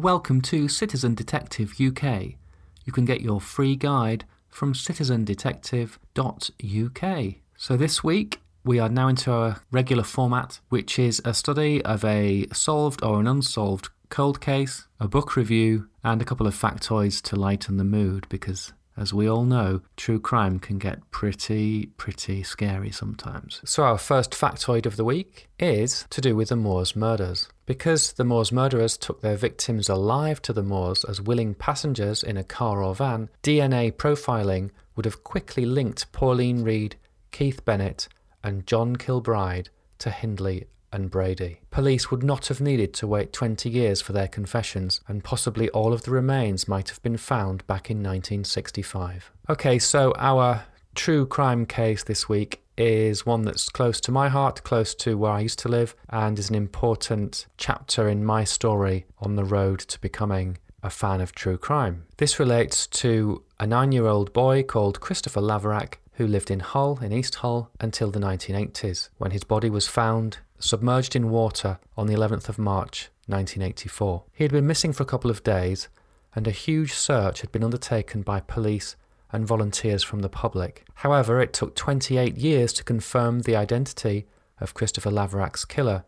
Welcome to Citizen Detective UK. You can get your free guide from citizendetective.uk. So this week we are now into our regular format, which is a study of a solved or an unsolved cold case, a book review, and a couple of factoids to lighten the mood because as we all know, true crime can get pretty, pretty scary sometimes. So, our first factoid of the week is to do with the Moors murders. Because the Moors murderers took their victims alive to the Moors as willing passengers in a car or van, DNA profiling would have quickly linked Pauline Reade, Keith Bennett, and John Kilbride to Hindley and Brady. Police would not have needed to wait 20 years for their confessions, and possibly all of the remains might have been found back in 1965. Okay, so our true crime case this week is one that's close to my heart, close to where I used to live, and is an important chapter in my story on the road to becoming a fan of true crime. This relates to a nine year old boy called Christopher Laverack who lived in Hull, in East Hull, until the 1980s, when his body was found submerged in water on the 11th of March 1984. He had been missing for a couple of days, and a huge search had been undertaken by police and volunteers from the public. However, it took 28 years to confirm the identity of Christopher Laverack's killer,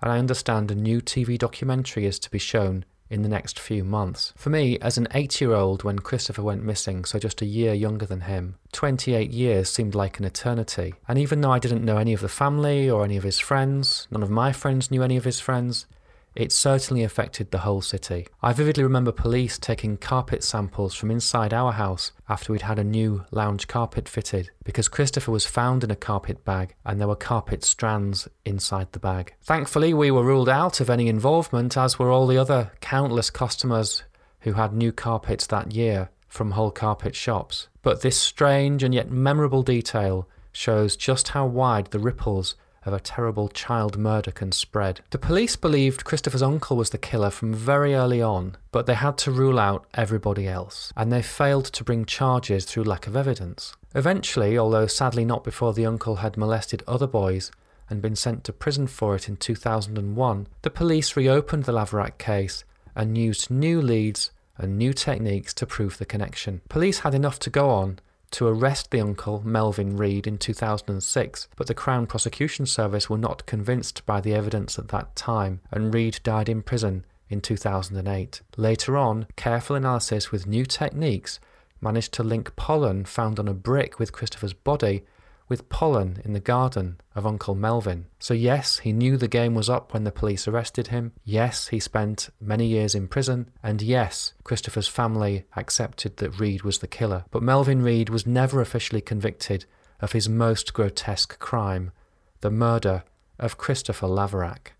and I understand a new TV documentary is to be shown in the next few months. For me, as an eight year old when Christopher went missing, so just a year younger than him, 28 years seemed like an eternity. And even though I didn't know any of the family or any of his friends, none of my friends knew any of his friends, it certainly affected the whole city. I vividly remember police taking carpet samples from inside our house after we'd had a new lounge carpet fitted because Christopher was found in a carpet bag and there were carpet strands inside the bag. Thankfully, we were ruled out of any involvement, as were all the other countless customers who had new carpets that year from whole carpet shops. But this strange and yet memorable detail shows just how wide the ripples of a terrible child murder can spread. The police believed Christopher's uncle was the killer from very early on, but they had to rule out everybody else, and they failed to bring charges through lack of evidence. Eventually, although sadly not before the uncle had molested other boys and been sent to prison for it in 2001, the police reopened the Laverack case and used new leads and new techniques to prove the connection. Police had enough to go on to arrest the uncle, Melvyn Read, in 2006, but the Crown Prosecution Service were not convinced by the evidence at that time, and Read died in prison in 2008. Later on, careful analysis with new techniques managed to link pollen found on a brick with Christopher's body with pollen in the garden of Uncle Melvyn. So, yes, he knew the game was up when the police arrested him. Yes, he spent many years in prison. And yes, Christopher's family accepted that Read was the killer. But Melvyn Read was never officially convicted of his most grotesque crime the murder of Christopher Laverack.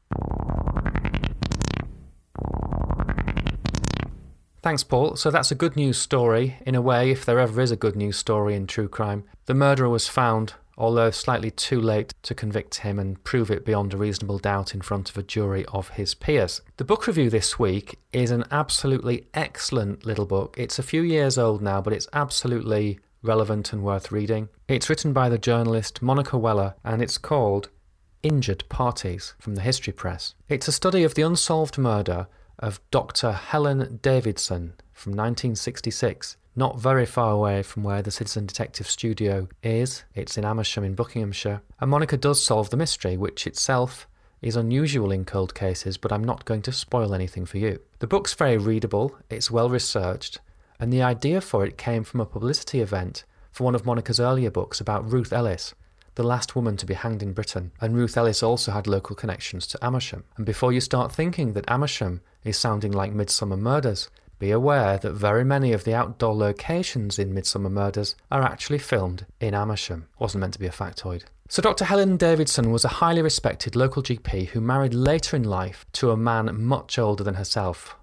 Thanks, Paul. So that's a good news story, in a way, if there ever is a good news story in true crime. The murderer was found, although slightly too late to convict him and prove it beyond a reasonable doubt in front of a jury of his peers. The book review this week is an absolutely excellent little book. It's a few years old now, but it's absolutely relevant and worth reading. It's written by the journalist Monica Weller, and it's called Injured Parties from the History Press. It's a study of the unsolved murder of Dr. Helen Davidson from 1966, not very far away from where the Citizen Detective studio is. It's in Amersham in Buckinghamshire. And Monica does solve the mystery, which itself is unusual in cold cases, but I'm not going to spoil anything for you. The book's very readable, it's well researched, and the idea for it came from a publicity event for one of Monica's earlier books about Ruth Ellis, the last woman to be hanged in Britain, and Ruth Ellis also had local connections to Amersham. And before you start thinking that Amersham is sounding like Midsomer Murders, be aware that very many of the outdoor locations in Midsomer Murders are actually filmed in Amersham. Wasn't meant to be a factoid. So, Dr. Helen Davidson was a highly respected local GP who married later in life to a man much older than herself,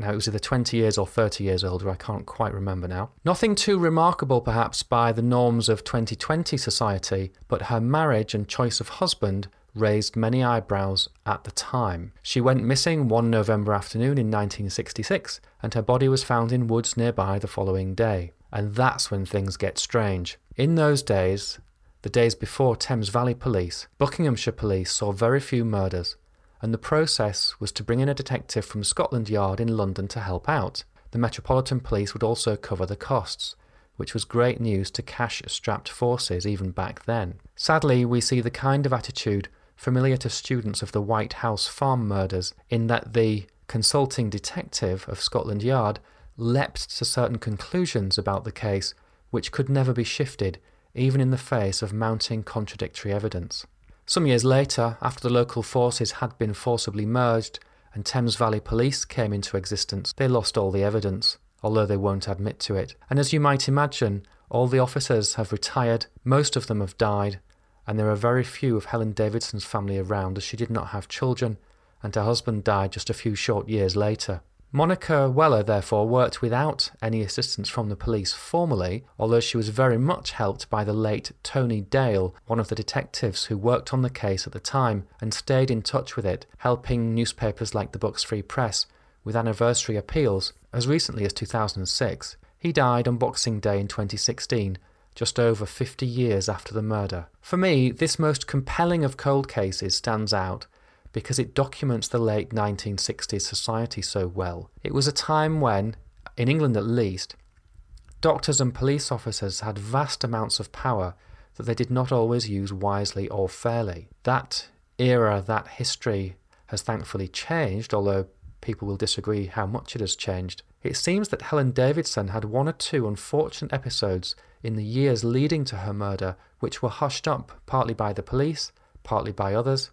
now, it was either 20 years or 30 years older, I can't quite remember now. Nothing too remarkable, perhaps, by the norms of 2020 society, but her marriage and choice of husband raised many eyebrows at the time. She went missing one November afternoon in 1966, and her body was found in woods nearby the following day. And that's when things get strange. In those days, the days before Thames Valley Police, Buckinghamshire Police saw very few murders, and the process was to bring in a detective from Scotland Yard in London to help out. The Metropolitan Police would also cover the costs, which was great news to cash strapped forces even back then. Sadly, we see the kind of attitude familiar to students of the White House farm murders, in that the consulting detective of Scotland Yard leapt to certain conclusions about the case which could never be shifted, even in the face of mounting contradictory evidence. Some years later, after the local forces had been forcibly merged and Thames Valley Police came into existence, they lost all the evidence, although they won't admit to it. And as you might imagine, all the officers have retired, most of them have died, and there are very few of Helen Davidson's family around as she did not have children, and her husband died just a few short years later. Monica Weller therefore worked without any assistance from the police formally, although she was very much helped by the late Tony Dale, one of the detectives who worked on the case at the time and stayed in touch with it, helping newspapers like the Bucks Free Press with anniversary appeals as recently as 2006. He died on Boxing Day in 2016, just over 50 years after the murder. For me, this most compelling of cold cases stands out because it documents the late 1960s society so well. It was a time when, in England at least, doctors and police officers had vast amounts of power that they did not always use wisely or fairly. That era, that history has thankfully changed, although people will disagree how much it has changed. It seems that Helen Davidson had one or two unfortunate episodes in the years leading to her murder which were hushed up partly by the police, partly by others,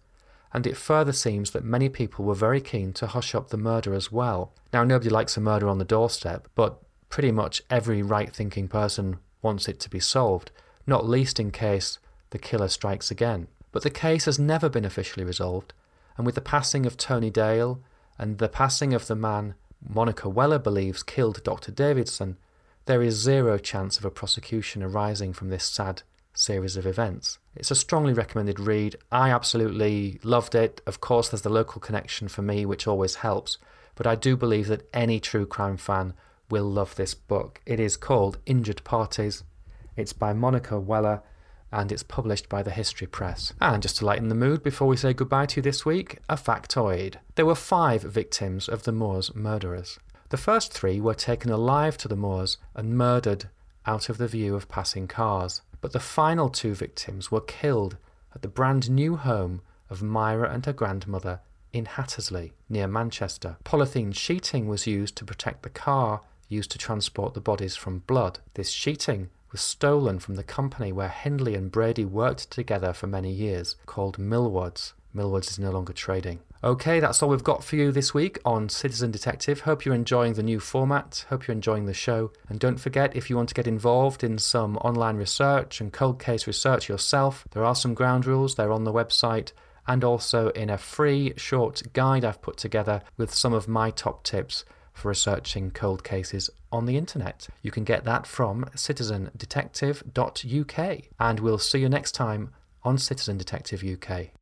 and it further seems that many people were very keen to hush up the murder as well. Now, nobody likes a murder on the doorstep, but pretty much every right thinking person wants it to be solved, not least in case the killer strikes again. But the case has never been officially resolved, and with the passing of Tony Dale and the passing of the man Monica Weller believes killed Dr. Davidson, there is zero chance of a prosecution arising from this sad series of events. It's a strongly recommended read. I absolutely loved it. Of course, there's the local connection for me, which always helps, but I do believe that any true crime fan will love this book. It is called Injured Parties. It's by Monica Weller and it's published by the History Press. And just to lighten the mood before we say goodbye to you this week, a factoid. There were five victims of the Moors murderers. The first three were taken alive to the moors and murdered out of the view of passing cars but the final two victims were killed at the brand new home of Myra and her grandmother in Hattersley, near Manchester. Polythene sheeting was used to protect the car used to transport the bodies from blood. This sheeting was stolen from the company where Hindley and Brady worked together for many years, called Millwards. Millwards is no longer trading. Okay, that's all we've got for you this week on Citizen Detective. Hope you're enjoying the new format. Hope you're enjoying the show. And don't forget, if you want to get involved in some online research and cold case research yourself, there are some ground rules. They're on the website and also in a free short guide I've put together with some of my top tips for researching cold cases on the internet. You can get that from citizendetective.uk. And we'll see you next time on Citizen Detective UK.